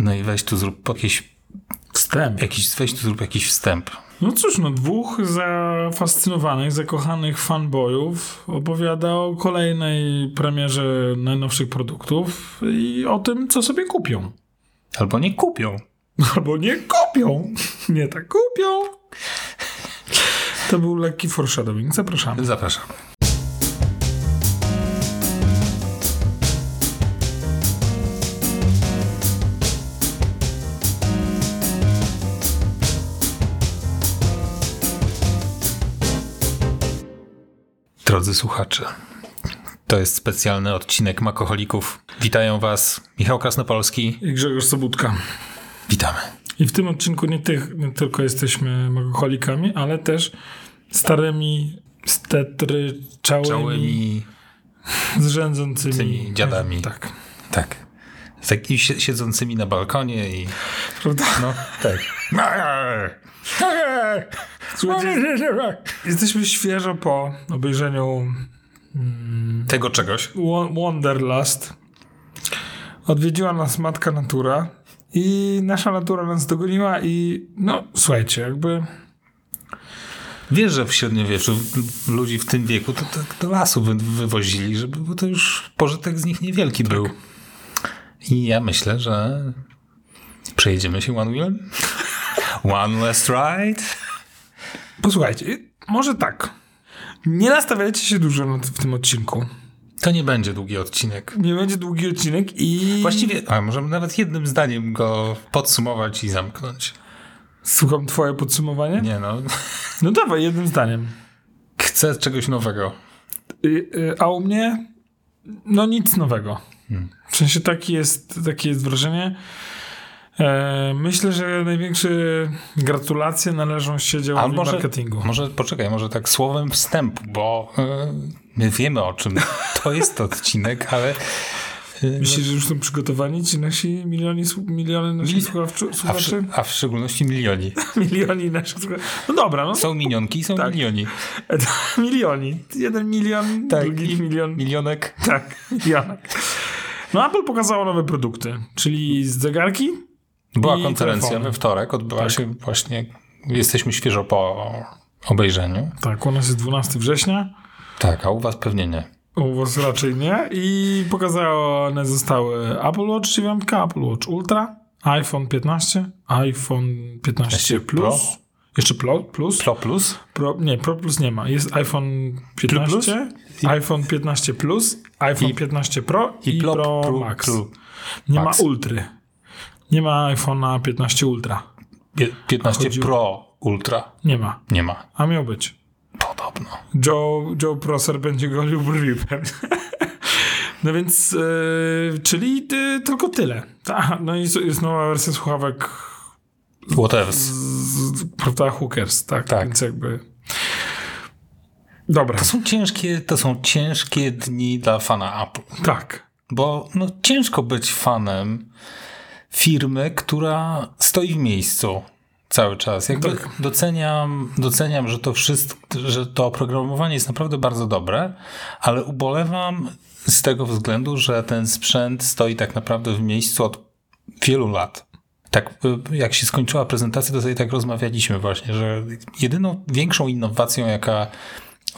No i weź tu zrób jakiś Wstęp. Jakiś, weź tu zrób jakiś wstęp. No cóż, no dwóch zafascynowanych, zakochanych fanboyów opowiada o kolejnej premierze najnowszych produktów i o tym, co sobie kupią. Albo nie kupią. Albo nie kupią. Nie tak kupią. To był lekki foreshadowing. Zapraszamy. Zapraszam. Drodzy słuchacze, to jest specjalny odcinek Makoholików. Witają Was Michał Krasnopolski i Grzegorz Sobudka. Witamy. I w tym odcinku nie, tych, nie tylko jesteśmy makoholikami, ale też starymi stetryczałymi, Czałymi zrzędzącymi tymi dziadami. Tak. Tak. Z takimi siedzącymi na balkonie i... Prawda? No, tak. Słuchajcie, jesteśmy świeżo po obejrzeniu tego czegoś. Wonderlust. Odwiedziła nas matka natura i nasza natura nas dogoniła i no słuchajcie, jakby Wiesz, że w średniowieczu ludzi w tym wieku to, to do lasu wy, wywozili, żeby, bo to już pożytek z nich niewielki tak. był. I ja myślę, że przejedziemy się one wheelem. One last ride. Posłuchajcie, może tak. Nie nastawiajcie się dużo w tym odcinku. To nie będzie długi odcinek. Nie będzie długi odcinek i. Właściwie, a możemy nawet jednym zdaniem go podsumować i zamknąć. Słucham twoje podsumowanie? Nie no. No dawaj, jednym zdaniem. Chcę czegoś nowego. A u mnie? No nic nowego. Hmm. W sensie taki jest, takie jest wrażenie. Myślę, że największe gratulacje należą się działaniu może, marketingu. Może poczekaj, może tak słowem wstępu, bo yy, my wiemy o czym to jest odcinek, ale. Yy, Myślisz, że już są przygotowani ci nasi milioni, miliony naszych Mil słuchaczy? A w, a w, szczególności milioni. milioni naszych słuchaczy. No dobra. No. Są minionki i są tak. milioni. milioni. Jeden milion, tak, drugi milion. Milionek. Tak, milionek. No Apple pokazało nowe produkty, czyli zegarki, była konferencja telefony. we wtorek, odbyła tak. się właśnie, jesteśmy świeżo po obejrzeniu. Tak, u nas jest 12 września. Tak, a u was pewnie nie. U was raczej nie. I pokazane zostały Apple Watch 9, Apple Watch Ultra, iPhone 15, iPhone 15 Plus. Pro? Jeszcze Pro Plus? Pro Plus? Pro, nie, Pro Plus nie ma. Jest iPhone 15, plus? iPhone 15 Plus, iPhone I, 15 Pro i, i Pro, Pro, Max. Pro, nie Max. ma Ultry. Nie ma iPhone'a 15 Ultra. 15 Chodzi... Pro Ultra? Nie ma. Nie ma. A miał być. Podobno. Joe, Joe Prosser będzie golił brwi pewnie. No więc, yy, czyli yy, tylko tyle. Ta, no i jest nowa wersja słuchawek. Whatever. Prawda, Hookers, tak? Tak. Więc jakby... Dobra. To są ciężkie, to są ciężkie dni dla fana Apple. Tak. Bo no, ciężko być fanem firmy, która stoi w miejscu cały czas. Jakby tak. doceniam, doceniam, że to wszystko, że to oprogramowanie jest naprawdę bardzo dobre, ale ubolewam z tego względu, że ten sprzęt stoi tak naprawdę w miejscu od wielu lat. Tak, jak się skończyła prezentacja, to sobie tak rozmawialiśmy właśnie, że jedyną większą innowacją, jaka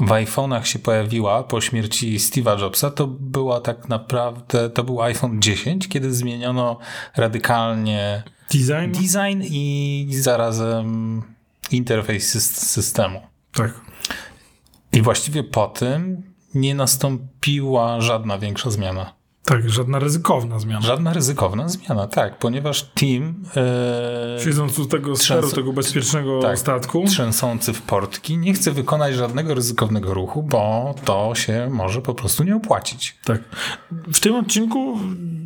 w iPhone'ach się pojawiła po śmierci Steve'a Jobsa, to była tak naprawdę, to był iPhone 10, kiedy zmieniono radykalnie design, design i zarazem interfejs systemu. Tak. I właściwie po tym nie nastąpiła żadna większa zmiana. Tak, żadna ryzykowna zmiana. Żadna ryzykowna zmiana, tak, ponieważ team... E, Siedząc u tego steru, tego bezpiecznego tak, statku. trzęsący w portki, nie chce wykonać żadnego ryzykownego ruchu, bo to się może po prostu nie opłacić. Tak. W tym odcinku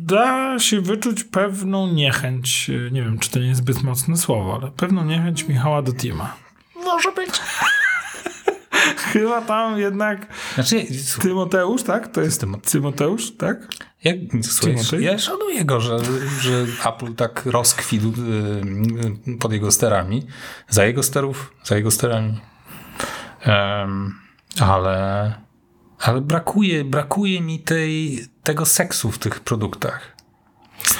da się wyczuć pewną niechęć, nie wiem, czy to nie jest zbyt mocne słowo, ale pewną niechęć Michała do teama. Może być. Chyba tam jednak znaczy, Tymoteusz, tak? To jest Tymoteusz, tak? Słuchaj, ja szanuję go, że, że Apple tak rozkwitł y, pod jego sterami. Za jego sterów, za jego sterami. Um, ale, ale brakuje, brakuje mi tej, tego seksu w tych produktach.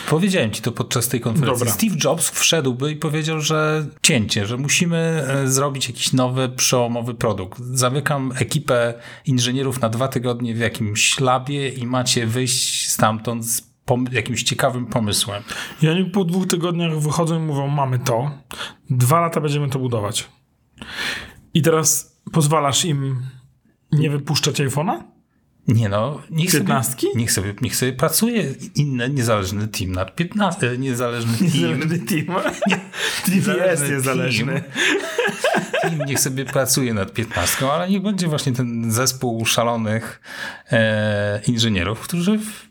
Powiedziałem ci to podczas tej konferencji. Dobra. Steve Jobs wszedłby i powiedział, że cięcie, że musimy e, zrobić jakiś nowy, przełomowy produkt. Zamykam ekipę inżynierów na dwa tygodnie w jakimś labie i macie wyjść stamtąd z jakimś ciekawym pomysłem. I oni po dwóch tygodniach wychodzą i mówią, mamy to, dwa lata będziemy to budować. I teraz pozwalasz im nie wypuszczać iPhone'a? Nie no, niech sobie, niech sobie, niech sobie pracuje inny niezależny team nad 15, niezależny team. Niezależny team. Team jest niezależny. Team niech sobie pracuje nad 15, ale niech będzie właśnie ten zespół szalonych e, inżynierów, którzy w,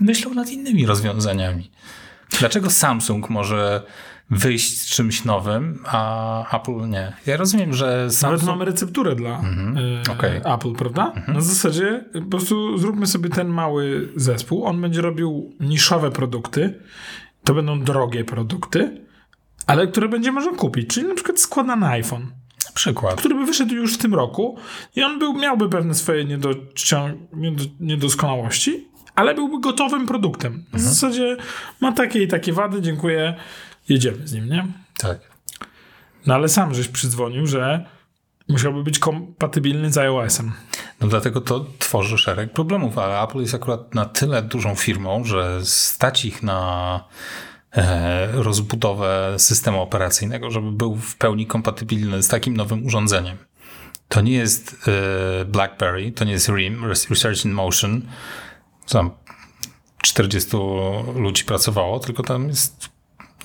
myślą nad innymi rozwiązaniami. Dlaczego Samsung może wyjść z czymś nowym, a Apple nie? Ja rozumiem, że Nawet Samsung... mamy recepturę dla e, okej. Apple, prawda? Na zasadzie po prostu zróbmy sobie ten mały zespół. On będzie robił niszowe produkty. To będą drogie produkty, ale które będzie można kupić. Czyli na przykład składany iPhone. Przykład. który by wyszedł już w tym roku i on był, miałby pewne swoje niedocią- niedo, niedoskonałości, ale byłby gotowym produktem. W zasadzie ma takie i takie wady, dziękuję, jedziemy z nim, nie? Tak. No ale sam żeś przydzwonił, że musiałby być kompatybilny z iOS-em. No dlatego to tworzy szereg problemów, ale Apple jest akurat na tyle dużą firmą, że stać ich na e, rozbudowę systemu operacyjnego, żeby był w pełni kompatybilny z takim nowym urządzeniem. To nie jest e, BlackBerry, to nie jest RIM, Research in Motion, tam 40 ludzi pracowało, tylko tam jest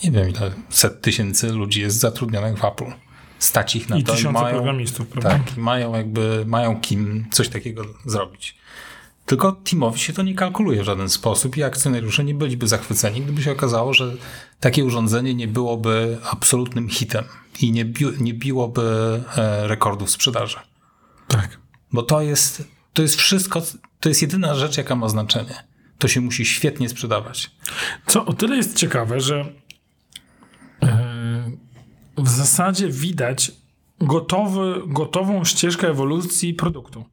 nie wiem ile, set tysięcy ludzi jest zatrudnionych w Apple. Stać ich na I to tysiące mają, programistów, prawda? tak, i mają jakby, mają kim coś takiego zrobić. Tylko teamowi się to nie kalkuluje w żaden sposób i akcjonariusze nie byliby zachwyceni, gdyby się okazało, że takie urządzenie nie byłoby absolutnym hitem i nie, bi nie biłoby e, rekordów sprzedaży. Tak. Bo to jest, to jest wszystko, to jest jedyna rzecz, jaka ma znaczenie. To się musi świetnie sprzedawać. Co o tyle jest ciekawe, że w zasadzie widać gotowy, gotową ścieżkę ewolucji produktu.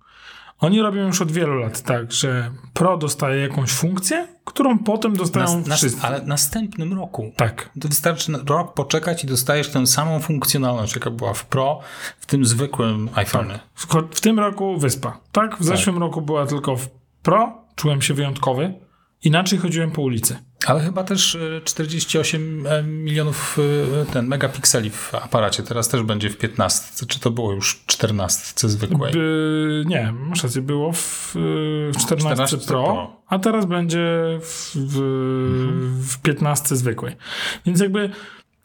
Oni robią już od wielu lat tak, że Pro dostaje jakąś funkcję, którą potem dostają Nas, nas, wszyscy. ale w następnym roku. Tak. To wystarczy rok poczekać i dostajesz tę samą funkcjonalność, jaka była w Pro, w tym zwykłym iPhone'ie. W, ko- w tym roku wyspa. Tak? W zeszłym roku była tylko w Pro, czułem się wyjątkowy. Inaczej chodziłem po ulicy. Ale chyba też y, 48 milionów y, ten megapikseli w aparacie. Teraz też będzie w 15. Czy to było już w 14 zwykłej? By, nie, masz rację, było w, y, w 14, 14 Pro, Pro. a teraz będzie w, w, w 15 zwykłej. Więc jakby,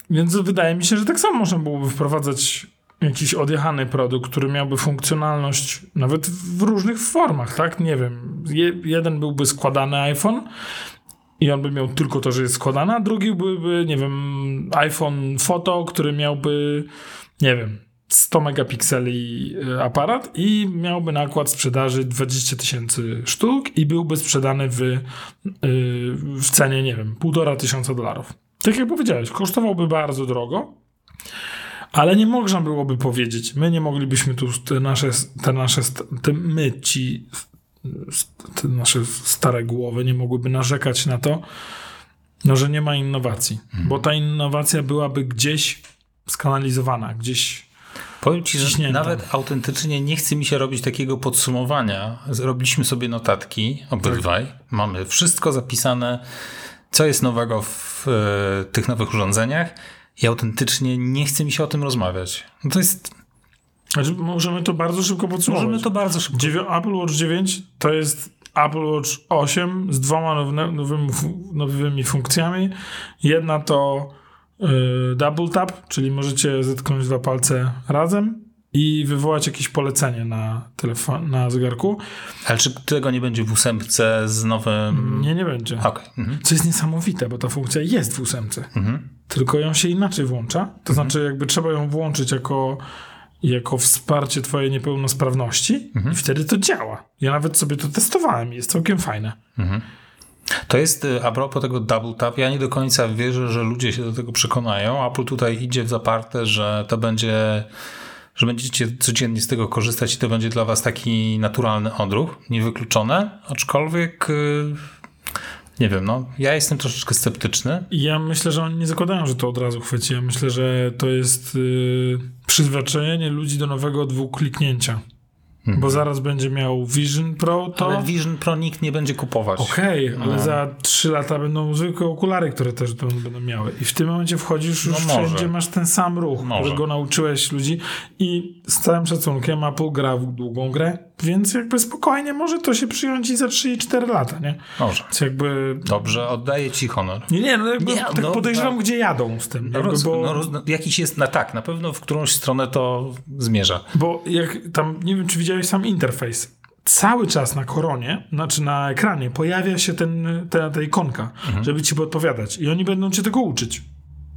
więc wydaje mi się, że tak samo można byłoby wprowadzać jakiś odjechany produkt, który miałby funkcjonalność nawet w różnych formach, tak? Nie wiem, je, jeden byłby składany iPhone i on by miał tylko to, że jest składany, a drugi byłby, nie wiem, iPhone Photo, który miałby, nie wiem, 100 megapikseli y, aparat i miałby nakład sprzedaży 20 tysięcy sztuk i byłby sprzedany w, y, w cenie, nie wiem, półtora tysiąca dolarów. Tak jak powiedziałeś, kosztowałby bardzo drogo, ale nie można byłoby powiedzieć, my nie moglibyśmy tu te nasze, te nasze, te my ci, te nasze stare głowy nie mogłyby narzekać na to, no, że nie ma innowacji, bo ta innowacja byłaby gdzieś skanalizowana, gdzieś Powiem ci, że nawet autentycznie nie chce mi się robić takiego podsumowania. Zrobiliśmy sobie notatki, obydwaj. Mamy wszystko zapisane, co jest nowego w e, tych nowych urządzeniach i autentycznie nie chce mi się o tym rozmawiać. No to jest, Znaczy, możemy to bardzo szybko podsumować. możemy to bardzo szybko Apple Watch 9 to jest Apple Watch 8 z dwoma nowymi, nowymi, nowymi funkcjami. Jedna to y, double tap, czyli możecie zetknąć dwa palce razem i wywołać jakieś polecenie na telefon, na zegarku. Ale czy tego nie będzie w ósemce z nowym... Nie, nie będzie. Okej. Mhm. Co jest niesamowite, bo ta funkcja jest w ósemce. Tylko ją się inaczej włącza. To znaczy, jakby trzeba ją włączyć jako, jako wsparcie twojej niepełnosprawności i wtedy to działa. Ja nawet sobie to testowałem i jest całkiem fajne. To jest, y, a propos tego double tap, ja nie do końca wierzę, że ludzie się do tego przekonają. Apple tutaj idzie w zaparte, że to będzie, że będziecie codziennie z tego korzystać i to będzie dla was taki naturalny odruch, niewykluczone, aczkolwiek y, nie wiem, no ja jestem troszeczkę sceptyczny. Ja myślę, że oni nie zakładają, że to od razu chwyci. Ja myślę, że to jest yy, przyzwyczajenie ludzi do nowego dwukliknięcia. Mhm. Bo zaraz będzie miał Vision Pro to... Ale Vision Pro nikt nie będzie kupować. Okej, okay, ale no. za 3 lata będą zwykłe okulary, które też będą miały. I w tym momencie wchodzisz już no wszędzie, masz ten sam ruch, może. którego nauczyłeś ludzi i z całym szacunkiem Apple gra w długą grę, więc jakby spokojnie może to się przyjąć i za 3-4 lata, nie? Może. Więc jakby... Dobrze, oddaję ci honor. Nie, nie, no jakby nie, tak no, podejrzewam, no, gdzie jadą z tym. No, roz, bo... no, roz, jakiś jest, no tak, na pewno w którąś stronę to zmierza. Bo jak tam, nie wiem, czy widziałeś sam interfejs cały czas na koronie, znaczy na ekranie pojawia się ten, ta, ta ikonka, mhm. żeby ci podpowiadać i oni będą cię tego uczyć.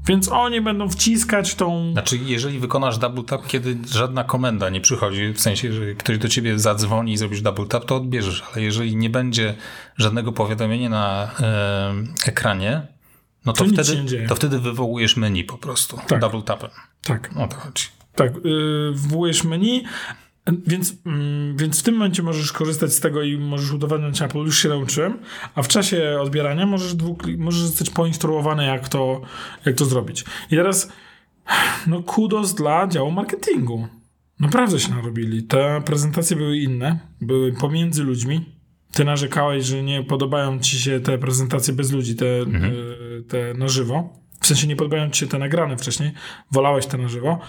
Więc oni będą wciskać tą. Znaczy, jeżeli wykonasz double tap, kiedy żadna komenda nie przychodzi, w sensie, że ktoś do ciebie zadzwoni i zrobisz double tap, to odbierzesz, ale jeżeli nie będzie żadnego powiadomienia na e, ekranie, no to, to wtedy, to wtedy wywołujesz menu po prostu. Tak. Double tapem. Tak. O to chodzi. Tak, yy, wywołujesz menu, więc, mm, więc w tym momencie możesz korzystać z tego i możesz udowadniać Apple, już się nauczyłem, a w czasie odbierania możesz, dwuk, możesz zostać poinstruowany, jak to, jak to zrobić. I teraz, no kudos dla działu marketingu. Naprawdę się narobili. Te prezentacje były inne, były pomiędzy ludźmi. Ty narzekałeś, że nie podobają ci się te prezentacje bez ludzi, te, mhm. E, te na żywo. W sensie nie podobają ci się te nagrane wcześniej, wolałeś te na żywo.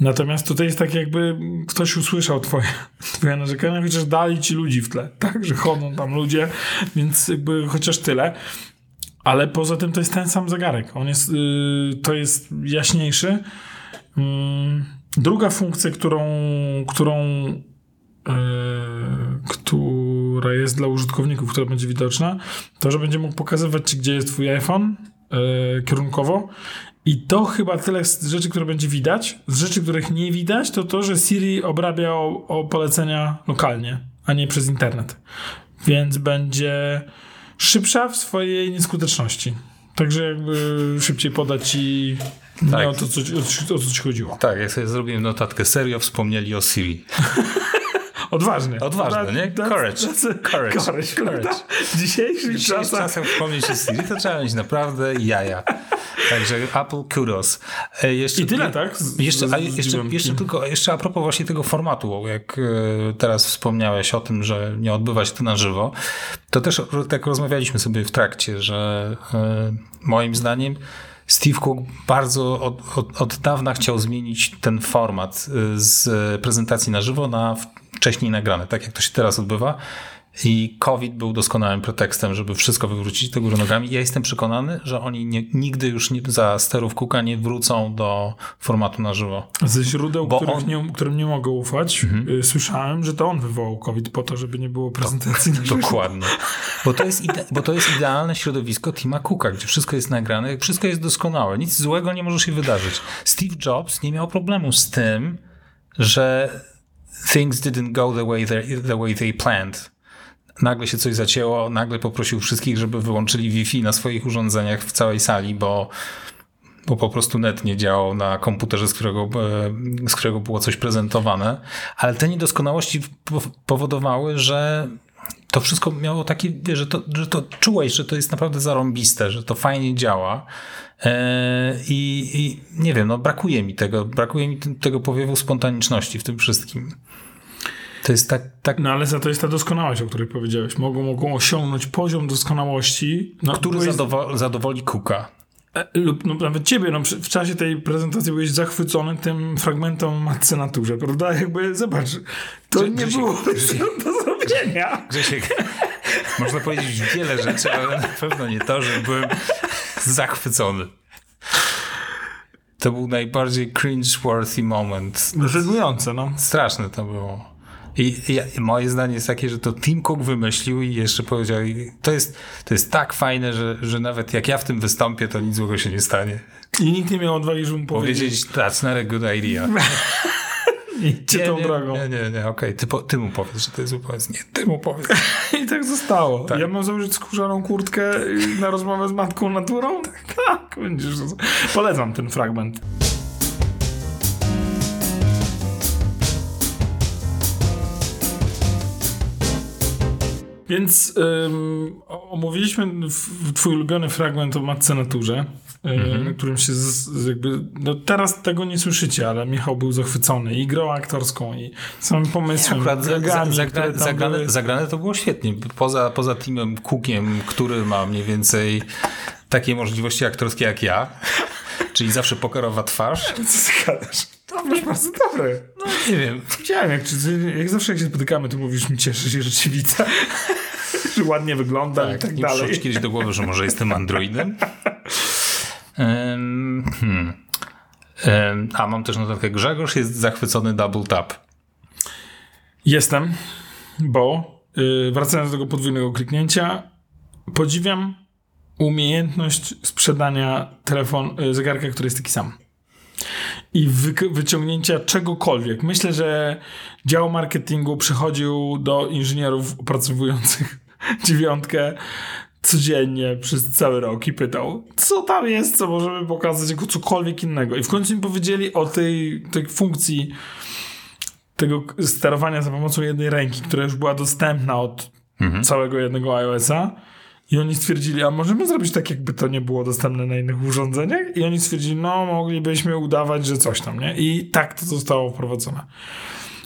Natomiast tutaj jest tak jakby ktoś usłyszał twoje, twoje narzekania, chociaż dali ci ludzi w tle, tak, że chodzą tam ludzie, więc jakby chociaż tyle. Ale poza tym to jest ten sam zegarek. On jest, yy, to jest jaśniejszy. Yy, druga funkcja, którą, którą yy, która jest dla użytkowników, która będzie widoczna, to, że będzie mógł pokazywać ci, gdzie jest twój iPhone yy, kierunkowo i to chyba tyle z rzeczy, które będzie widać. Z rzeczy, których nie widać, to to, że Siri obrabia o, o polecenia lokalnie, a nie przez internet. Więc będzie szybsza w swojej nieskuteczności. Także jakby szybciej podać ci tak. nie o to, co, o, o co ci chodziło. Tak, ja sobie zrobiłem notatkę. Serio wspomnieli o Siri. Odważny. Odważny, nie? Courage. Courage. Courage, courage. Dzisiejszy W dzisiejszych czasach wspomnieć o Siri to trzeba mieć naprawdę jaja. Także Apple kudos. E, jeszcze, I tyle, tak? Z, jeszcze, a jeszcze, jeszcze tylko, jeszcze a propos właśnie tego formatu, jak e, teraz wspomniałeś o tym, że nie odbywa się to na żywo, to też tak rozmawialiśmy sobie w trakcie, że e, moim zdaniem Steve Cook bardzo od, od, od, dawna chciał zmienić ten format z prezentacji na żywo na wcześniej nagrane, tak jak to się teraz odbywa. I COVID był doskonałym pretekstem, żeby wszystko wywrócić do góry nogami. Ja jestem przekonany, że oni nie, nigdy już nie, za sterów Kuka nie wrócą do formatu na żywo. Ze źródeł, on... nie, którym nie mogę ufać, mhm. Y, słyszałem, że to on wywołał COVID po to, żeby nie było prezentacji na żywo. Dokładnie. Bo to, jest ide... bo to jest idealne środowisko Tima Cooka, gdzie wszystko jest nagrane, wszystko jest doskonałe. Nic złego nie może się wydarzyć. Steve Jobs nie miał problemu z tym, że things didn't go the way they, the way they planned nagle się coś zacięło, nagle poprosił wszystkich, żeby wyłączyli Wi-Fi na swoich urządzeniach w całej sali, bo, bo po prostu net nie działał na komputerze, z którego, z którego było coś prezentowane. Ale te niedoskonałości powodowały, że to wszystko miało takie, że to, że to czułeś, że to jest naprawdę zarąbiste, że to fajnie działa. E, I, I, nie wiem, no brakuje mi tego, brakuje mi tego powiewu spontaniczności w tym wszystkim. To jest tak, tak... No ale za to jest ta doskonałość, o której powiedziałeś. Mogą, mogą osiągnąć poziom doskonałości, no, który jest... zadowo zadowoli Kuka. E, lub no, nawet ciebie, no, w czasie tej prezentacji byłeś zachwycony tym fragmentem o matce naturze, prawda? Jakby, zobacz, to Grze, nie Grzesiek, było Grzesiek, do zrobienia. Grzesiek, można powiedzieć wiele rzeczy, ale na pewno nie to, że byłem zachwycony. To był najbardziej cringe-worthy moment. Żenujące, no. Straszne to było. I, I, moje zdanie jest takie, że to Tim Cook wymyślił i jeszcze powiedział, to jest, to jest tak fajne, że, że nawet jak ja w tym wystąpię, to nic złego się nie stanie. I nikt nie miał odwagi, żeby mu powiedzieć. Powiedzieć, that's not a good idea. Idźcie tą nie, drogą. Nie, nie, nie, okej, okay. ty, ty, mu powiedz, że to jest zły Nie, ty mu powiedz. I tak zostało. Tak. Ja mam założyć skórzaną kurtkę na rozmowę z matką naturą? Tak, będziesz. Polecam ten fragment. Więc ym, omówiliśmy w, twój ulubiony fragment o matce naturze, mhm. na którym się z, jakby, no teraz tego nie słyszycie, ale Michał był zachwycony i grą aktorską i samym pomysłem, nie, za, zagra, zagrane, były... zagrane to było świetnie. Poza, poza teamem Cookiem, który ma mniej więcej takie możliwości aktorskie jak ja, czyli zawsze pokerowa twarz. Co? To masz bardzo dobre. No nie wiem. Widziałem, jak, jak zawsze jak się spotykamy, to mówisz mi cieszy się, że ci widzę. że ładnie wygląda tak, i tak nie dalej. Nie kiedyś do głowy, że może jestem androidem. Um, hmm. um, a mam też notatkę. Grzegorz jest zachwycony double tap. Jestem, bo yy, wracając do tego podwójnego kliknięcia, podziwiam umiejętność sprzedania telefon, yy, zegarka, który jest taki sam i wy wyciągnięcia czegokolwiek. Myślę, że dział marketingu przychodził do inżynierów opracowujących dziewiątkę codziennie przez cały rok i pytał, co tam jest, co możemy pokazać jako cokolwiek innego. I w końcu mi powiedzieli o tej, tej funkcji tego sterowania za pomocą jednej ręki, która już była dostępna od mhm. całego jednego iOS-a. I oni stwierdzili, a możemy zrobić tak, jakby to nie było dostępne na innych urządzeniach? I oni stwierdzili, no moglibyśmy udawać, że coś tam, nie? I tak to zostało wprowadzone.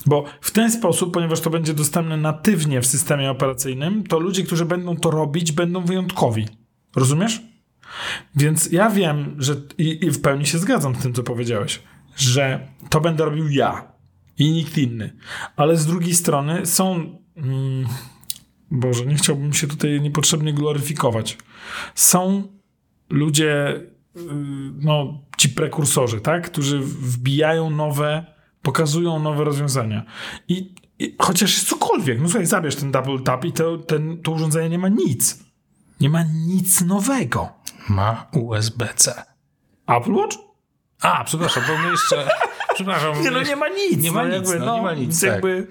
Bo w ten sposób, ponieważ to będzie dostępne natywnie w systemie operacyjnym, to ludzie, którzy będą to robić, będą wyjątkowi. Rozumiesz? Więc ja wiem, że i, i w pełni się zgadzam z tym, co powiedziałeś, że to będę robił ja i nikt inny. Ale z drugiej strony są. Mm, Boże, nie chciałbym się tutaj niepotrzebnie gloryfikować. Są ludzie, y, no, ci prekursorzy, tak? Którzy wbijają nowe, pokazują nowe rozwiązania. I, i chociaż jest cokolwiek, no słuchaj, zabierz ten double tap i to, ten, to urządzenie nie ma nic. Nie ma nic nowego. Ma USB-C. Apple Watch? A, przepraszam, bo my jeszcze... przepraszam. Nie, no nie ma nic. Nie ma no, nic, jakby, no, no, nie ma nic. Tak. Jakby,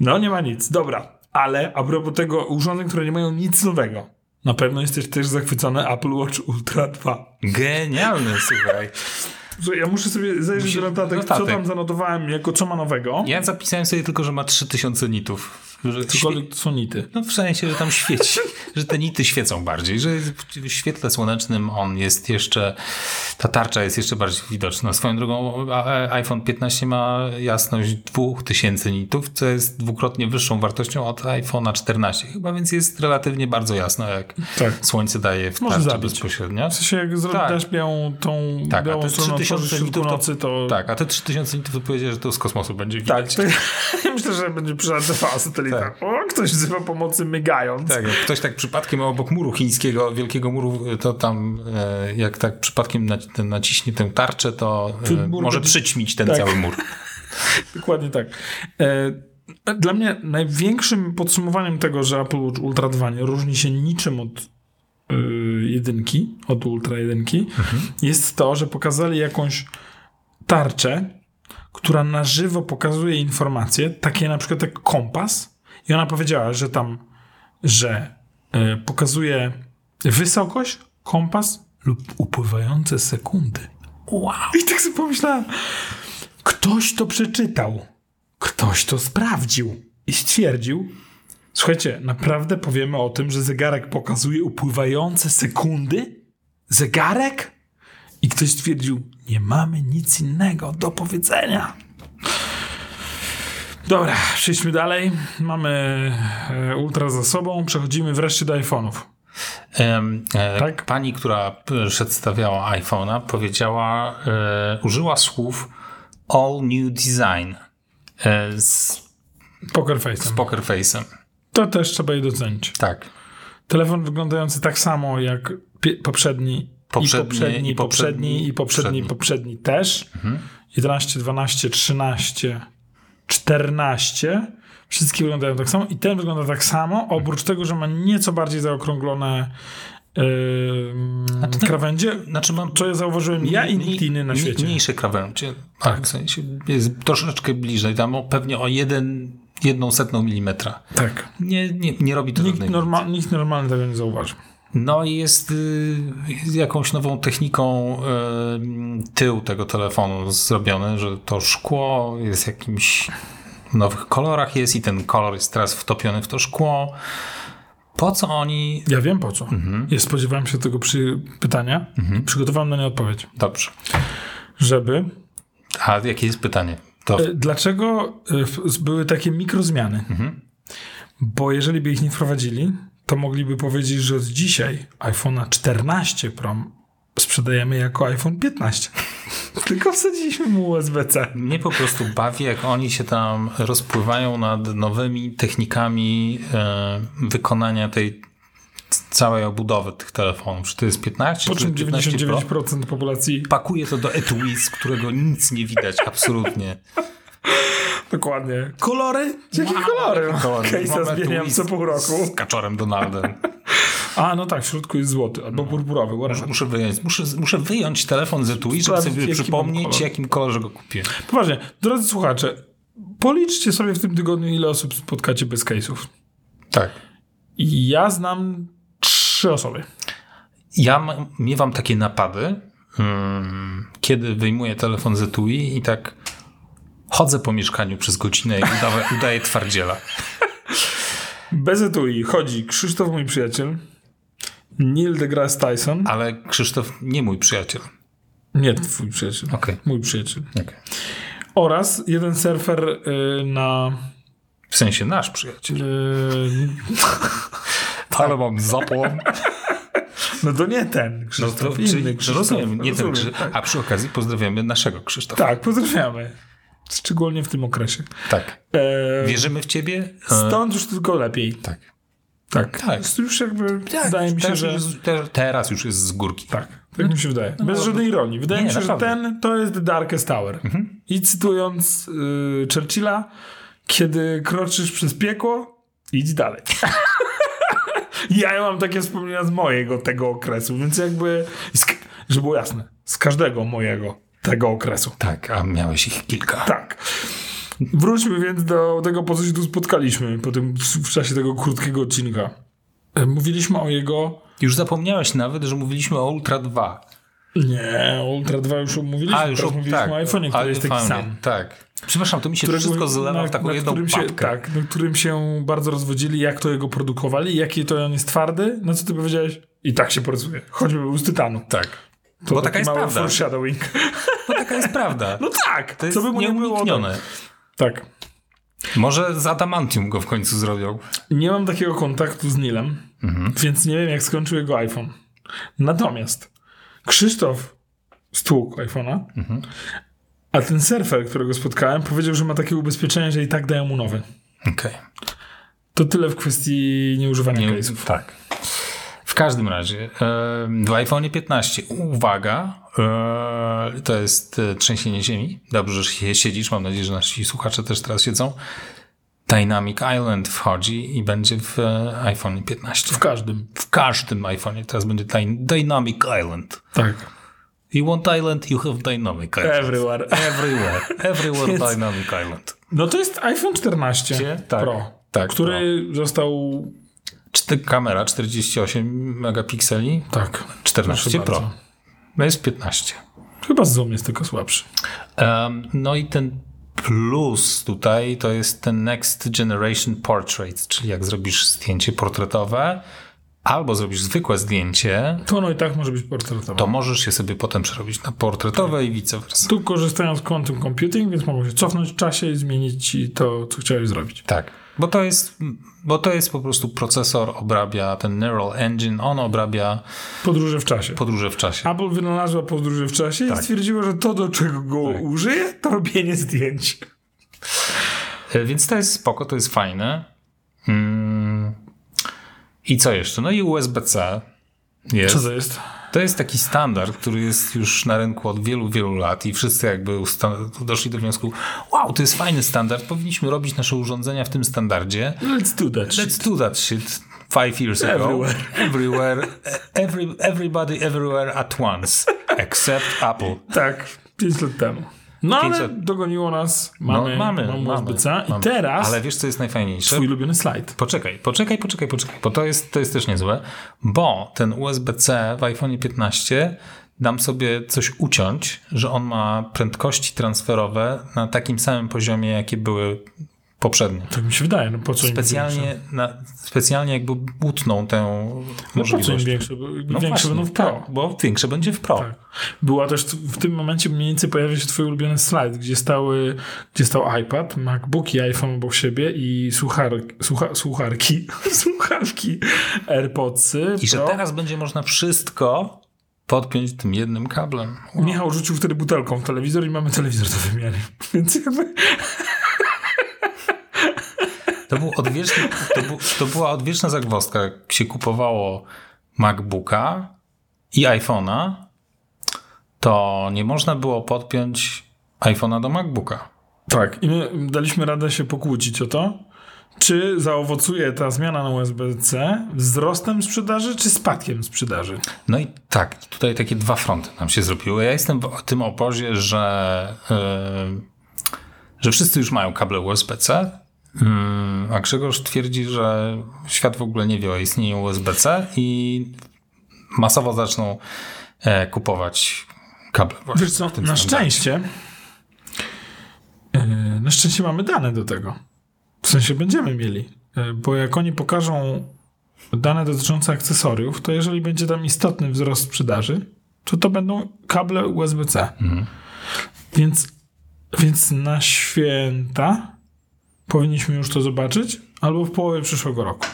no nie ma nic, dobra. Ale a propos tego urządzeń, które nie mają nic nowego. Na pewno jesteś też zachwycony Apple Watch Ultra 2. Genialny, słuchaj. Słuchaj, ja muszę sobie zajrzeć notatek, notatek, co tam zanotowałem, jako co ma nowego. Ja zapisałem sobie tylko, że ma 3000 nitów. Że Cokolwiek to są nity. No w sensie, że tam świeci, że te nity świecą bardziej, że w świetle słonecznym on jest jeszcze, ta tarcza jest jeszcze bardziej widoczna. Swoją drogą iPhone 15 ma jasność 2000 nitów, co jest dwukrotnie wyższą wartością od iPhone'a 14 chyba, więc jest relatywnie bardzo jasno, jak tak. słońce daje w Może bezpośrednio. W sensie, jak tak. białą, tą tak, białą a te 3000 nitów nocy, to... Tak, a te 3000 nitów to powiedział, że to z kosmosu będzie widać. Tak, to, myślę, że będzie przylatywała satelita. Tak. O, ktoś wzywa pomocy mygając. Tak, jak ktoś tak przypadkiem obok muru chińskiego, wielkiego muru, to tam e, jak tak przypadkiem naciśnie tę tarczę, to e, może będzie... przyćmić ten tak. cały mur. Dokładnie tak. E, dla mnie największym podsumowaniem tego, że Apple Watch Ultra 2 nie różni się niczym od jedynki, od Ultra jedynki, mhm. jest to, że pokazali jakąś tarczę, która na żywo pokazuje informacje, takie na przykład jak kompas, i ona powiedziała, że tam, że y, pokazuje wysokość, kompas lub upływające sekundy. Wow! I tak sobie pomyślałem, ktoś to przeczytał, ktoś to sprawdził i stwierdził, słuchajcie, naprawdę powiemy o tym, że zegarek pokazuje upływające sekundy? Zegarek? I ktoś stwierdził, nie mamy nic innego do powiedzenia. Dobra, przejdźmy dalej. Mamy e, ultra za sobą. Przechodzimy wreszcie do iPhone'ów. Um, e, tak? Pani, która przedstawiała iPhone'a, powiedziała, e, użyła słów all new design e, z poker face'em. Z poker face'em. To też trzeba jej docenić. Tak. Telefon wyglądający tak samo jak poprzedni, poprzedni, i poprzedni, i poprzedni, i poprzedni, i poprzedni, poprzedni też. Mhm. 11, 12, 13, 14. Wszystkie wyglądają tak samo i ten wygląda tak samo, oprócz tego, że ma nieco bardziej zaokrąglone Yy, krawędzie, znaczy mam, co ja zauważyłem ja i nikt inny na świecie. Mniejsze krawędzie, tak, w sensie jest troszeczkę bliżej, tam pewnie o jeden, jedną setną milimetra. Tak. Nie, nie, nie robi to nikt, norma, nikt normalny tego nie zauważy. No i jest y, jakąś nową techniką y, tył tego telefonu zrobione, że to szkło jest jakimś w nowych kolorach jest i ten kolor jest teraz wtopiony w to szkło. Po co oni... Ja wiem po co. Mhm. Ja spodziewałem się tego przy pytania mhm. i przygotowałem na nie odpowiedź. Dobrze. Żeby... A jakie jest pytanie? To... E, dlaczego e, były takie mikrozmiany? Mhm. Bo jeżeli by ich nie wprowadzili, to mogliby powiedzieć, że od dzisiaj iPhone'a 14 Pro sprzedajemy jako iPhone 15. Tylko wsadziliśmy mu USB-C. Mnie po prostu bawi, jak oni się tam rozpływają nad nowymi technikami e, wykonania tej całej obudowy tych telefonów. Czy to jest 15 po czym 99% Pro? populacji pakuje to do etui, z którego nic nie widać absolutnie. Dokładnie. Kolory? Jakie wow, kolory? Case'a zmieniam co pół roku. Z kaczorem Donaldem. A, no tak, w środku jest złoty albo no. purpurowy. Muszę, muszę, wyjąć, muszę, muszę wyjąć telefon z etui, żeby sobie przypomnieć, jakim kolorze go kupiłem. Poważnie, drodzy słuchacze, policzcie sobie w tym tygodniu, ile osób spotkacie bez case'ów. Tak. I ja znam trzy osoby. Ja miewam takie napady, hmm, kiedy wyjmuję telefon z etui i tak chodzę po mieszkaniu przez godzinę i udaję, udaję twardziela. Bez etui chodzi Krzysztof, mój przyjaciel, Neil deGrasse Tyson. Ale Krzysztof nie mój przyjaciel. Nie twój przyjaciel. Okay. Mój przyjaciel. Okay. Oraz jeden surfer y, na... W sensie nasz przyjaciel. Y... Ale mam zapłon. No to nie ten Krzysztof, no to, inny czyli, Krzysztof. Rozumiem, nie rozumiem, ten Krzysztof. Tak. A przy okazji pozdrawiamy naszego Krzysztofa. Tak, pozdrawiamy. Szczególnie w tym okresie. Tak. E... Wierzymy w ciebie. Stąd już tylko lepiej. Tak. Tak. tak. Już jakby tak. wydaje mi się, teraz że... Już, teraz już jest z górki. Tak. Tak mi się wydaje. No, Bez no, żadnej ironii. Wydaje nie, mi się, naprawdę. że ten to jest The Darkest Tower. Mhm. I cytując y, Churchilla, kiedy kroczysz przez piekło, idź dalej. ja mam takie wspomnienia z mojego tego okresu, więc jakby, żeby było jasne, z każdego mojego tego okresu. Tak, a miałeś ich kilka. Tak. Wróćmy więc do tego, po co się tu spotkaliśmy po tym, w czasie tego krótkiego odcinka. E, mówiliśmy o jego... Już zapomniałeś nawet, że mówiliśmy o Ultra 2. Nie, Ultra 2 już mówiliśmy. A, już Teraz mówiliśmy tak, o iPhone'ie, który jest taki sam. Tak. Przepraszam, to mi się wszystko zlewa w taką jedną się, Tak, na którym się bardzo rozwodzili, jak to jego produkowali, jaki to on jest twardy. No co ty powiedziałeś? I tak się pracuje. Choćby był z tytanu. Tak. To Bo taka jest prawda. foreshadowing. Bo taka jest prawda. No tak. To jest co by mu nie było. Tak. Może z Adamantium go w końcu zrobią. Nie mam takiego kontaktu z Nilem, mhm. więc nie wiem, jak skończył jego iPhone. Natomiast Krzysztof stłukł iPhone'a, mhm. a ten surfer, którego spotkałem, powiedział, że ma takie ubezpieczenie, że i tak dają mu nowy. Okej. Okay. To tyle w kwestii nieużywania nie, case'ów. Tak każdym razie, w iPhone 15, uwaga, e, to jest e, trzęsienie ziemi. Dobrze, że siedzisz. Mam nadzieję, że nasi słuchacze też teraz siedzą. Dynamic Island wchodzi i będzie w e, iPhone 15. W każdym. W każdym iPhone'ie teraz będzie Dynamic Island. Tak. You want Island, you have Dynamic Island. Everywhere. Everywhere. Everywhere Więc, Dynamic Island. No to jest iPhone 14 tak, Pro, tak, który Pro. został kamera 48 megapikseli. Tak. 14 Pro. No jest 15. Chyba zoom jest tylko słabszy. Um, no i ten plus tutaj to jest ten Next Generation Portrait, czyli jak zrobisz zdjęcie portretowe, albo zrobisz zwykłe zdjęcie. To no i tak może być portretowe. To możesz je sobie potem przerobić na portretowe tak. i vice versa. Tu korzystają z quantum computing, więc mogą się cofnąć w czasie i zmienić ci to, co chciałeś zrobić. Tak. Bo to jest, bo to jest po prostu procesor, obrabia ten Neural Engine, on obrabia podróże w czasie. Podróże w czasie. Apple wynalazła podróże w czasie tak. i stwierdziła, że to, do czego go tak. użyje, to robienie zdjęć. E, więc to jest spoko, to jest fajne. Hmm. I co jeszcze? No i USB-C jest. Co to jest? To jest taki standard, który jest już na rynku od wielu, wielu lat i wszyscy jakby doszli do wniosku, wow, to jest fajny standard, powinniśmy robić nasze urządzenia w tym standardzie. Let's do that Let's shit. do that shit. Five years ago. Everywhere. Everywhere. Every, everybody everywhere at once. Except Apple. Tak, pięć lat temu. No ale dogoniło nas, mamy, no, mamy, mamy, mamy, i teraz... Ale wiesz, co jest najfajniejsze? Twój ulubiony slajd. Poczekaj, poczekaj, poczekaj, poczekaj, bo to jest, to jest też niezłe, bo ten USB-C w iPhone 15 dam sobie coś uciąć, że on ma prędkości transferowe na takim samym poziomie, jakie były poprzednio. Tak mi się wydaje, no po co specjalnie, na, specjalnie jakby utną tę no możliwość. Po co im większe? No większe właśnie, będą w Pro. Tak, bo większe będzie w Pro. Tak. Była też w tym momencie mniej więcej pojawia się twój ulubiony slajd, gdzie stały, gdzie stał iPad, MacBook i iPhone obok siebie i słuchar, słucha, słucharki, słuchawki AirPodsy. I że Pro. teraz będzie można wszystko podpiąć tym jednym kablem. Michał rzucił wtedy butelką w telewizor i mamy telewizor do wymiany. Więc jakby... To, był odwieczny, to, był, to była odwieczna zagwozdka. Jak się kupowało MacBooka i iPhone'a, to nie można było podpiąć iPhone'a do MacBooka. Tak, i my daliśmy radę się pokłócić o to, czy zaowocuje ta zmiana na USB-C wzrostem sprzedaży, czy spadkiem sprzedaży. No i tak, tutaj takie dwa fronty nam się zrobiły. Ja jestem w tym obozie, że, yy, że wszyscy już mają kable USB-C, a Grzegorz twierdzi, że świat w ogóle nie wie o istnieniu USB-C i masowo zaczną e, kupować kable. Wiesz co, na szczęście yy, na szczęście mamy dane do tego. W sensie będziemy mieli, yy, bo jak oni pokażą dane dotyczące akcesoriów, to jeżeli będzie tam istotny wzrost sprzedaży, to to będą kable USB-C. Mhm. Więc, więc na święta powinniśmy już to zobaczyć, albo w połowie przyszłego roku.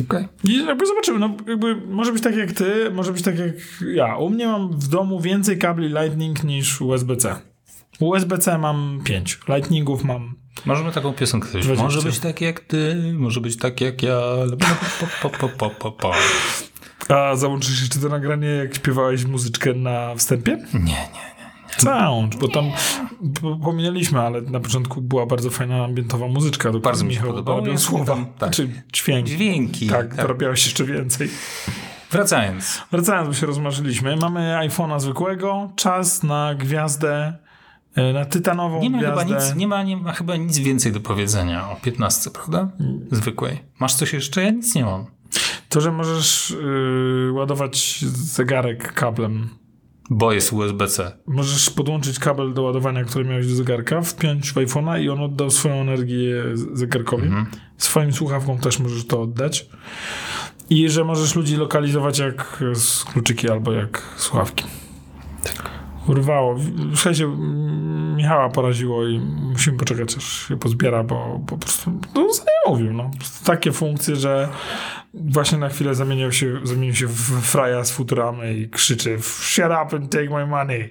Okay. I jakby zobaczymy, no jakby może być tak jak ty, może być tak jak ja. U mnie mam w domu więcej kabli Lightning niż USB-C. USB-C mam 5, Lightningów mam Możemy taką piosenkę zrobić. 20. Może być tak jak ty, może być tak jak ja. Po, po, po, po, po. A załączysz jeszcze to nagranie, jak śpiewałeś muzyczkę na wstępie? Nie, nie, Załącz, bo tam po- pominęliśmy, ale na początku była bardzo fajna ambientowa muzyczka. do Bardzo mi się podobało. dorobił Ja słowa, tam, tak. czy dźwięki. Dźwięki. Tak, dorobiałeś jeszcze więcej. Wracając. Wracając, bo się rozmarzyliśmy. Mamy iPhone'a zwykłego, czas na gwiazdę, e, na tytanową Nie ma, chyba gwiazdę. nic, nie, ma, nie ma chyba nic więcej do powiedzenia o 15, prawda? Zwykłej. Masz coś jeszcze? Ja nic nie mam. To, że możesz y, ładować zegarek kablem. Bo jest USB-C. Możesz podłączyć kabel do ładowania, który miałeś do zegarka, wpiąć w iPhone'a i on oddał swoją energię zegarkowi. Mhm. Swoim słuchawkom też możesz to oddać. I że możesz ludzi lokalizować jak z kluczyki albo jak słuchawki. Urwało. W- Słuchajcie, mm, Michała poraziło i musimy poczekać, aż się pozbiera, bo, bo po prostu no, zajawił. No. Takie funkcje, że właśnie na chwilę zamienił się, zamienił się w fraja z Futuramy i krzyczy shut up and take my money.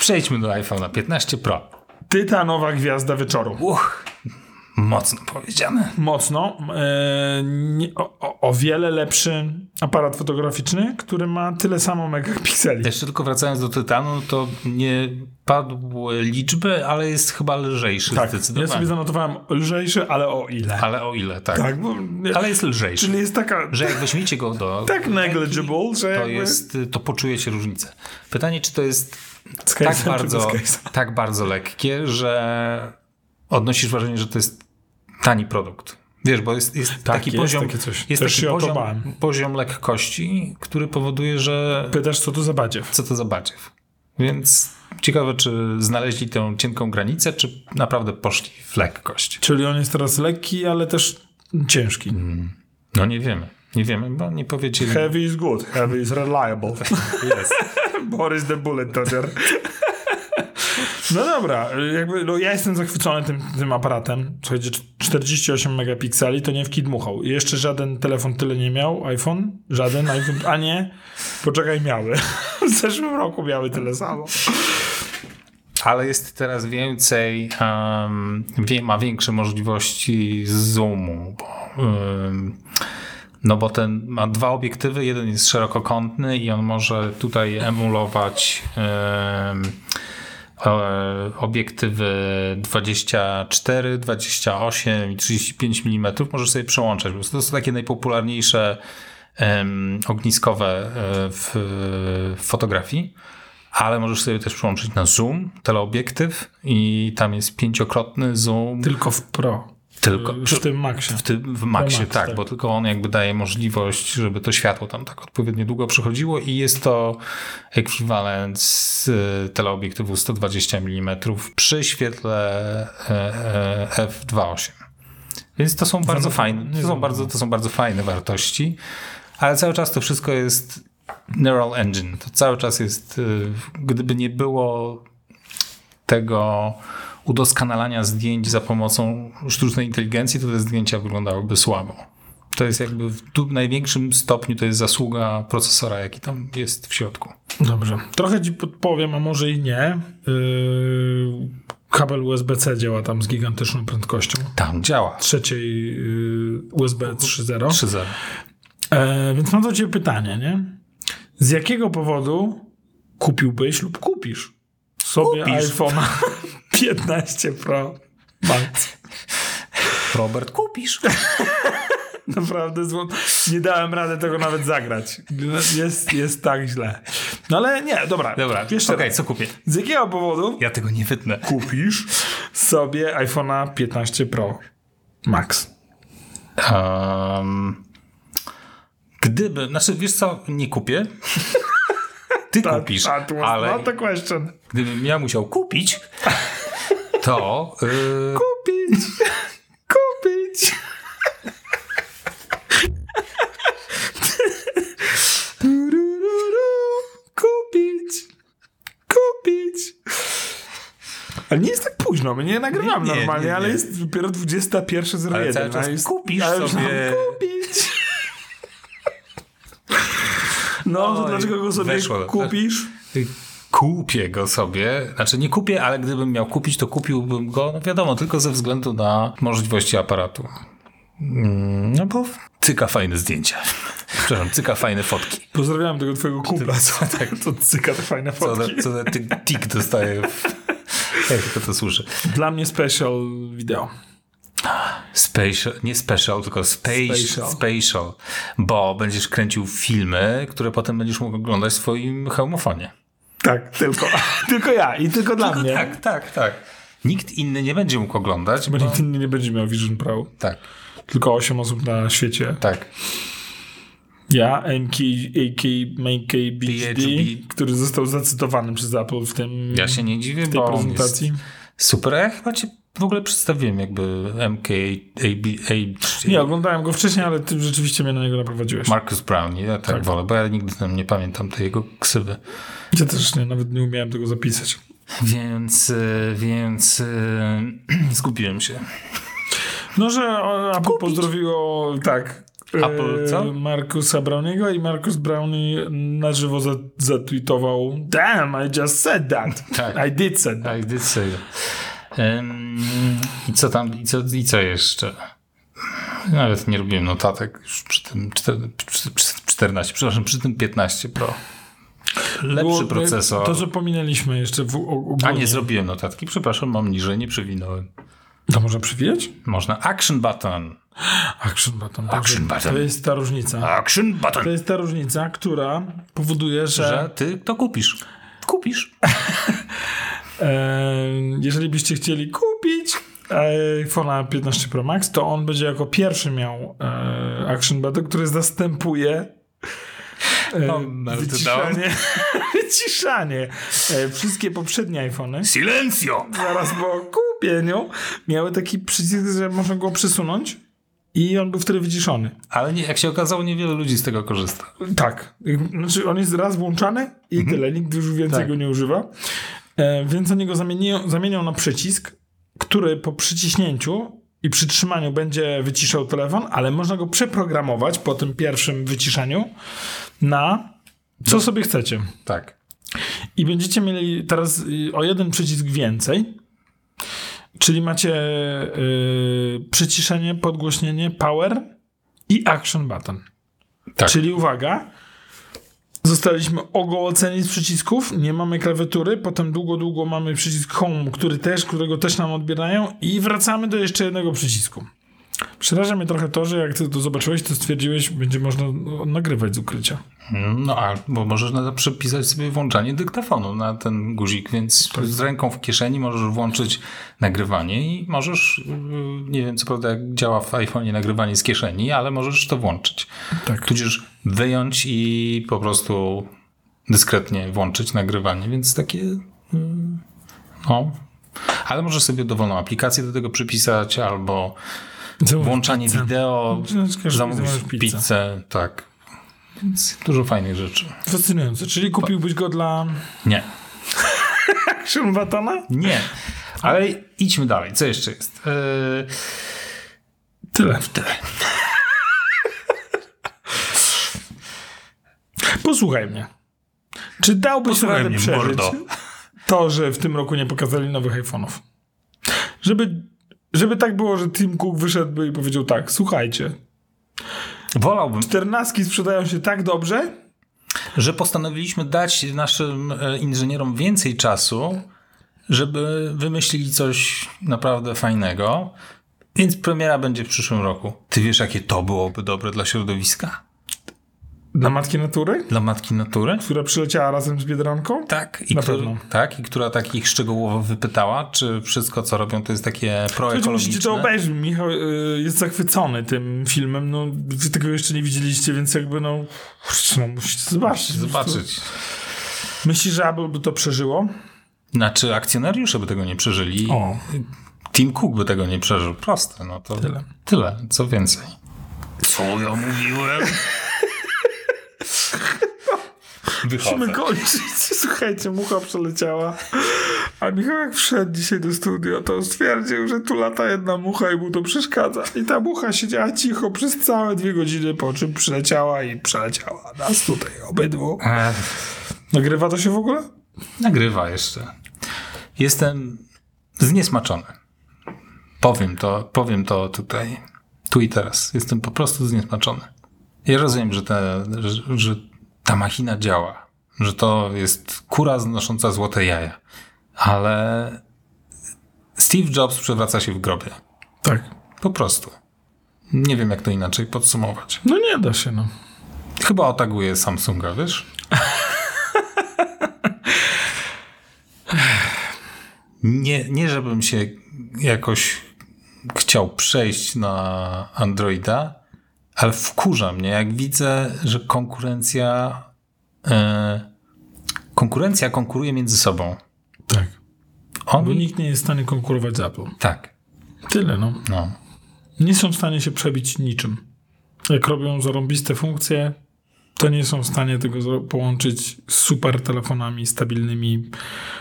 Przejdźmy do iPhone'a 15 Pro. Tytanowa gwiazda wieczoru. Uch, mocno powiedziane. Mocno. E, o, o, wiele lepszy aparat fotograficzny, który ma tyle samo megapikseli. Jeszcze tylko wracając do Tytanu, to nie padły liczby, ale jest chyba lżejszy Tak, zdecydowanie. ja sobie zanotowałem lżejszy, ale o ile. Ale o ile, tak. Tak, bo, Ale jest lżejszy. czyli jest taka Że jak weźmiecie go do... tak negligible, że to, jakby... jest, to poczujecie różnicę. Pytanie, czy to jest tak bardzo, tak bardzo lekkie, że odnosisz wrażenie, że to jest tani produkt. Wiesz, bo jest, jest taki jest poziom, takie coś. jest Też taki poziom, poziom lekkości, który powoduje, że Pytasz, co to za badziew? co to za badziew. Więc ciekawe, czy znaleźli tę cienką granicę, czy naprawdę poszli w lekkość. Czyli on jest teraz lekki, ale też ciężki. No nie wiemy. Nie wiemy, bo nie powiedzieli. Heavy is good, heavy is reliable. Jest. Boris the Bullet Dodger. No dobra, jakby, no ja jestem zachwycony tym, tym aparatem. Słuchajcie, 48 megapikseli to nie w dmuchał. Jeszcze żaden telefon tyle nie miał, iPhone? Żaden iPhone, a nie? Poczekaj, miały. W zeszłym roku miały tyle samo. Ale jest teraz więcej, um, wie, ma większe możliwości zoomu, bo, um, no bo ten ma dwa obiektywy, jeden jest szerokokątny i on może tutaj emulować um, obiektywy 24, 28 i 35 mm. Możesz sobie przełączać. To są takie najpopularniejsze ogniskowe e, w fotografii ale możesz sobie też przełączyć na zoom, teleobiektyw i tam jest pięciokrotny zoom. Tylko w Pro. Tylko, w tym Maxie. W, tym, w Maxie, Max, tak, tak, bo tylko on jakby daje możliwość, żeby to światło tam tak odpowiednio długo przychodziło i jest to ekwiwalent z y, teleobiektywu 120 mm przy świetle e, e, f2.8. Więc to są bardzo fajne, to są bardzo, to są bardzo fajne wartości, ale cały czas to wszystko jest neural engine. To cały czas jest, y, gdyby nie było tego udoskonalania zdjęć za pomocą sztucznej inteligencji, to te zdjęcia wyglądałyby słabo. To jest jakby w największym stopniu to jest zasługa procesora, jaki tam jest w środku. Dobrze. Trochę ci podpowiem, a może i nie. Yy, kabel USB-C działa tam z gigantyczną prędkością. Tam działa. Trzeciej yy, USB 3.0. 3.0. E, więc mam do ciebie pytanie, nie? Z jakiego powodu kupiłbyś lub kupisz sobie iPhone'a 15 Pro Max? Robert, kupisz. Naprawdę zło... nie dałem rady tego nawet zagrać. Jest, jest tak źle. No ale nie, dobra. Dobra, okej, okay, co kupię? Z jakiego powodu? Ja tego nie wytnę. Kupisz sobie iPhone'a 15 Pro Max. Um, gdyby, znaczy wiesz co, nie kupię. Ty that, kupisz, that ale not a question. gdybym ja musiał kupić, to... Yy... Kupić! Kupić! Kupić! Kupić! Ale nie jest tak późno, my nie nagrywamy nie, nie, normalnie, nie, ale jest dopiero 21.01. Ale cały czas kupisz sobie... Kupić! No, to dlaczego go sobie weszło. kupisz? Kupię go sobie. Znaczy nie kupię, ale gdybym miał kupić, to kupiłbym go, no wiadomo, tylko ze względu na możliwości aparatu. Mm, no bo cyka fajne zdjęcia. Przepraszam, cyka fajne fotki. Pozdrawiam tego twojego kumpla, co tak, to cyka te fajne fotki. Co, co tik dostaje, w... jak tylko to słyszę. Dla mnie special video. Spatial, nie special, tylko spatial, spatial. spatial, bo będziesz kręcił filmy, które potem będziesz mógł oglądać w swoim hełmofonie. Tak, tylko, tylko ja i tylko dla tylko mnie. Tak, tak, tak. Nikt inny nie będzie mógł oglądać. Bo, bo... nikt inny nie będzie miał Vision Pro. Tak. Tylko 8 osób na świecie. Tak. Ja, MK, AK, MK, BHD, który został zacytowany przez Apple w tym Ja się nie dziwię, w tej prezentacji. Super, ja chyba cię w ogóle przedstawiłem jakby MK. Nie, oglądałem go wcześniej, ale ty rzeczywiście mnie na niego naprowadziłeś. Marcus Brown, ja tak, tak. wolę, bo ja nigdy tam nie pamiętam tej jego ksywy. Ja też nie, nawet nie umiałem tego zapisać. Więc, e, więc e, zgubiłem się. No, że Apple Kupić. pozdrowiło, tak, Apple, co? Markusa Browniego i Markus Brownie na żywo zatweetował Damn, I just said that. Tak. I did say that. I did say that. I co tam, i co, i co jeszcze? Nawet nie robiłem notatek już przy tym 14, przepraszam, przy tym 15 Pro. Lepszy Było, procesor. To, co pominęliśmy jeszcze w ogólnie. A nie zrobiłem notatki, przepraszam, mam niżej, nie przewinąłem. To można przywijać? Można. Action button. Action button. Action button. To jest ta różnica. Action button. To jest ta różnica, która powoduje, że... Że ty to kupisz. Kupisz. Jeżeli byście chcieli kupić iPhone'a 15 Pro Max, to on będzie jako pierwszy miał e, Action Button, który zastępuje no, wyciszanie, wyciszanie. E, wszystkie poprzednie iPhony. Silencio! Zaraz po kupieniu miały taki przycisk, że można go przesunąć i on był wtedy wyciszony. Ale nie, jak się okazało, niewiele ludzi z tego korzysta. Tak. Znaczy on jest raz włączany i mhm. tyle. Nikt już więcej tak. go nie używa. E, więc oni go zamienią, zamienią na przycisk, który po przyciśnięciu i przytrzymaniu będzie wyciszał telefon, ale można go przeprogramować po tym pierwszym wyciszaniu na co sobie chcecie. Tak. I będziecie mieli teraz y, o jeden przycisk więcej. Czyli macie yy, przyciszenie, podgłośnienie, power i action button. Tak. Czyli uwaga, Zostaliśmy ogołoceni z przycisków, nie mamy klawiatury, potem długo, długo mamy przycisk home, który też, którego też nam odbierają i wracamy do jeszcze jednego przycisku. Przeraża mnie trochę to, że jak ty to zobaczyłeś, to stwierdziłeś, będzie można no, nagrywać z ukrycia. No, a, bo możesz na przypisać sobie włączanie dyktafonu na ten guzik, więc Tak. z ręką w kieszeni możesz włączyć nagrywanie i możesz, yy, nie wiem co prawda jak działa w iPhone'ie nagrywanie z kieszeni, ale możesz to włączyć. Tak. Tudzież wyjąć i po prostu dyskretnie włączyć nagrywanie, więc takie yy, no. Ale możesz sobie dowolną aplikację do tego przypisać albo Włączanie pizzę. wideo, Znaczy, każdy zamówić zamówisz pizzę. pizzę, tak. Więc dużo fajnych rzeczy. Fascynujące. Czyli kupiłbyś go dla Nie. Action Batona? Nie. Ale idźmy dalej. Co jeszcze jest? Yy, Tyle. tyle. Posłuchaj mnie. Czy dałbyś Posłuchaj radę mnie, przeżyć mordo. to, że w tym roku nie pokazali nowych iPhone'ów? Żeby, żeby tak było, że Tim Cook wyszedłby i powiedział tak, słuchajcie, Wolałbym, czternastki sprzedają się tak dobrze, że postanowiliśmy dać naszym e, inżynierom więcej czasu, żeby wymyślili coś naprawdę fajnego. Więc premiera będzie w przyszłym roku. Ty wiesz, jakie to byłoby dobre dla środowiska? Dla Matki Natury, Dla matki natury? która przyleciała razem z Biedronką? Tak, i, Na pewno. tak, i która takich szczegółowo wypytała, czy wszystko, co robią, to jest takie proekologiczne. musicie to obejrzeć. Michał y, jest zachwycony tym filmem. No, wy tego jeszcze nie widzieliście, więc jakby no, no musicie zobaczyć. Zobaczyć. Myślisz, że Apple by to przeżyło? Znaczy, akcjonariusze by tego nie przeżyli. O. Tim Cook by tego nie przeżył. Proste, no to Tyle. Tyle, co więcej. Co ja mówiłem? Musimy Wychodzę. kończyć. Słuchajcie, mucha przeleciała. A Michał jak wszedł dzisiaj do studio, to stwierdził, że tu lata jedna mucha i mu to przeszkadza. I ta mucha siedziała cicho przez całe dwie godziny, po czym przyleciała i przeleciała nas tutaj obydwu. Ech, Nagrywa to się w ogóle? nagrywa jeszcze. Jestem zniesmaczony. Powiem to, powiem to tutaj, tu i teraz. Jestem po prostu zniesmaczony. Ja rozumiem, że, te, że, że ta machina działa, że to jest kura znosząca złote jaja, ale Steve Jobs przewraca się w grobie. Tak. Po prostu. Nie wiem, jak to inaczej podsumować. No nie da się, no. Chyba otaguję Samsunga, wiesz? Nie, nie, żebym się jakoś chciał przejść na Androida, ale wkurza mnie, jak widzę, że konkurencja e, konkurencja konkuruje między sobą. Tak. Bo nikt nie jest w stanie konkurować z Apple. tak, Tyle, no. no. Nie są w stanie się przebić niczym. Jak robią zarąbiste funkcje, to nie są w stanie tego połączyć z super telefonami, stabilnymi,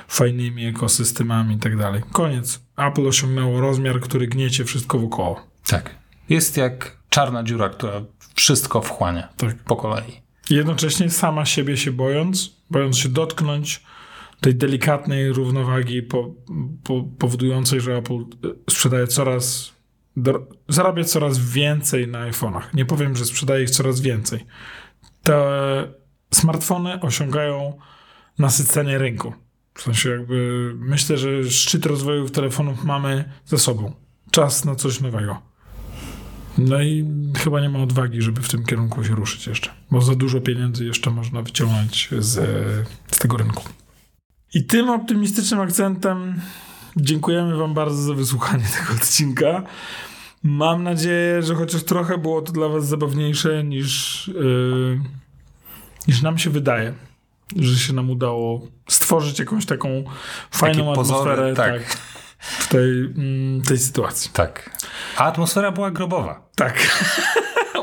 fajnymi ekosystemami i tak dalej. Koniec. Apple osiągnęło rozmiar, który gniecie wszystko wokoło. Tak. Jest jak czarna dziura, która wszystko wchłania Tak. po kolei. Jednocześnie sama siebie się bojąc, bojąc się dotknąć tej delikatnej równowagi po, po, powodującej, że Apple e, sprzedaje coraz, do, zarabia coraz więcej na iPhone'ach. Nie powiem, że sprzedaje ich coraz więcej. Te smartfony osiągają nasycenie rynku. W sensie jakby myślę, że szczyt rozwoju telefonów mamy za sobą. Czas na coś nowego. No i chyba nie ma odwagi, żeby w tym kierunku się ruszyć jeszcze, bo za dużo pieniędzy jeszcze można wyciągnąć z, z tego rynku. I tym optymistycznym akcentem dziękujemy Wam bardzo za wysłuchanie tego odcinka. Mam nadzieję, że chociaż trochę było to dla Was zabawniejsze niż, yy, niż nam się wydaje. Że się nam udało stworzyć jakąś taką fajną Takie pozory, atmosferę tak. tak, w tej, mm, tej sytuacji. Tak. A atmosfera była grobowa. Tak.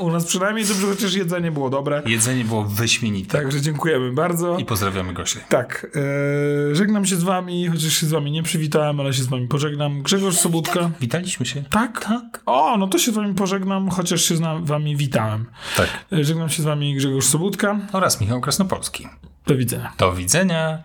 U nas przynajmniej dobrze, chociaż jedzenie było dobre. Jedzenie było wyśmienite. Także dziękujemy bardzo. I pozdrawiamy Gosię. Tak, e, żegnam się z wami, chociaż się z wami nie przywitałem, ale się z wami pożegnam. Grzegorz Sobótka. Witaliśmy się. Tak? Tak. O, no to się z wami pożegnam, chociaż się z wami witałem. Tak. E, Żegnam się z wami Grzegorz Sobótka. Oraz Michał Krasnopolski. Do widzenia. Do widzenia.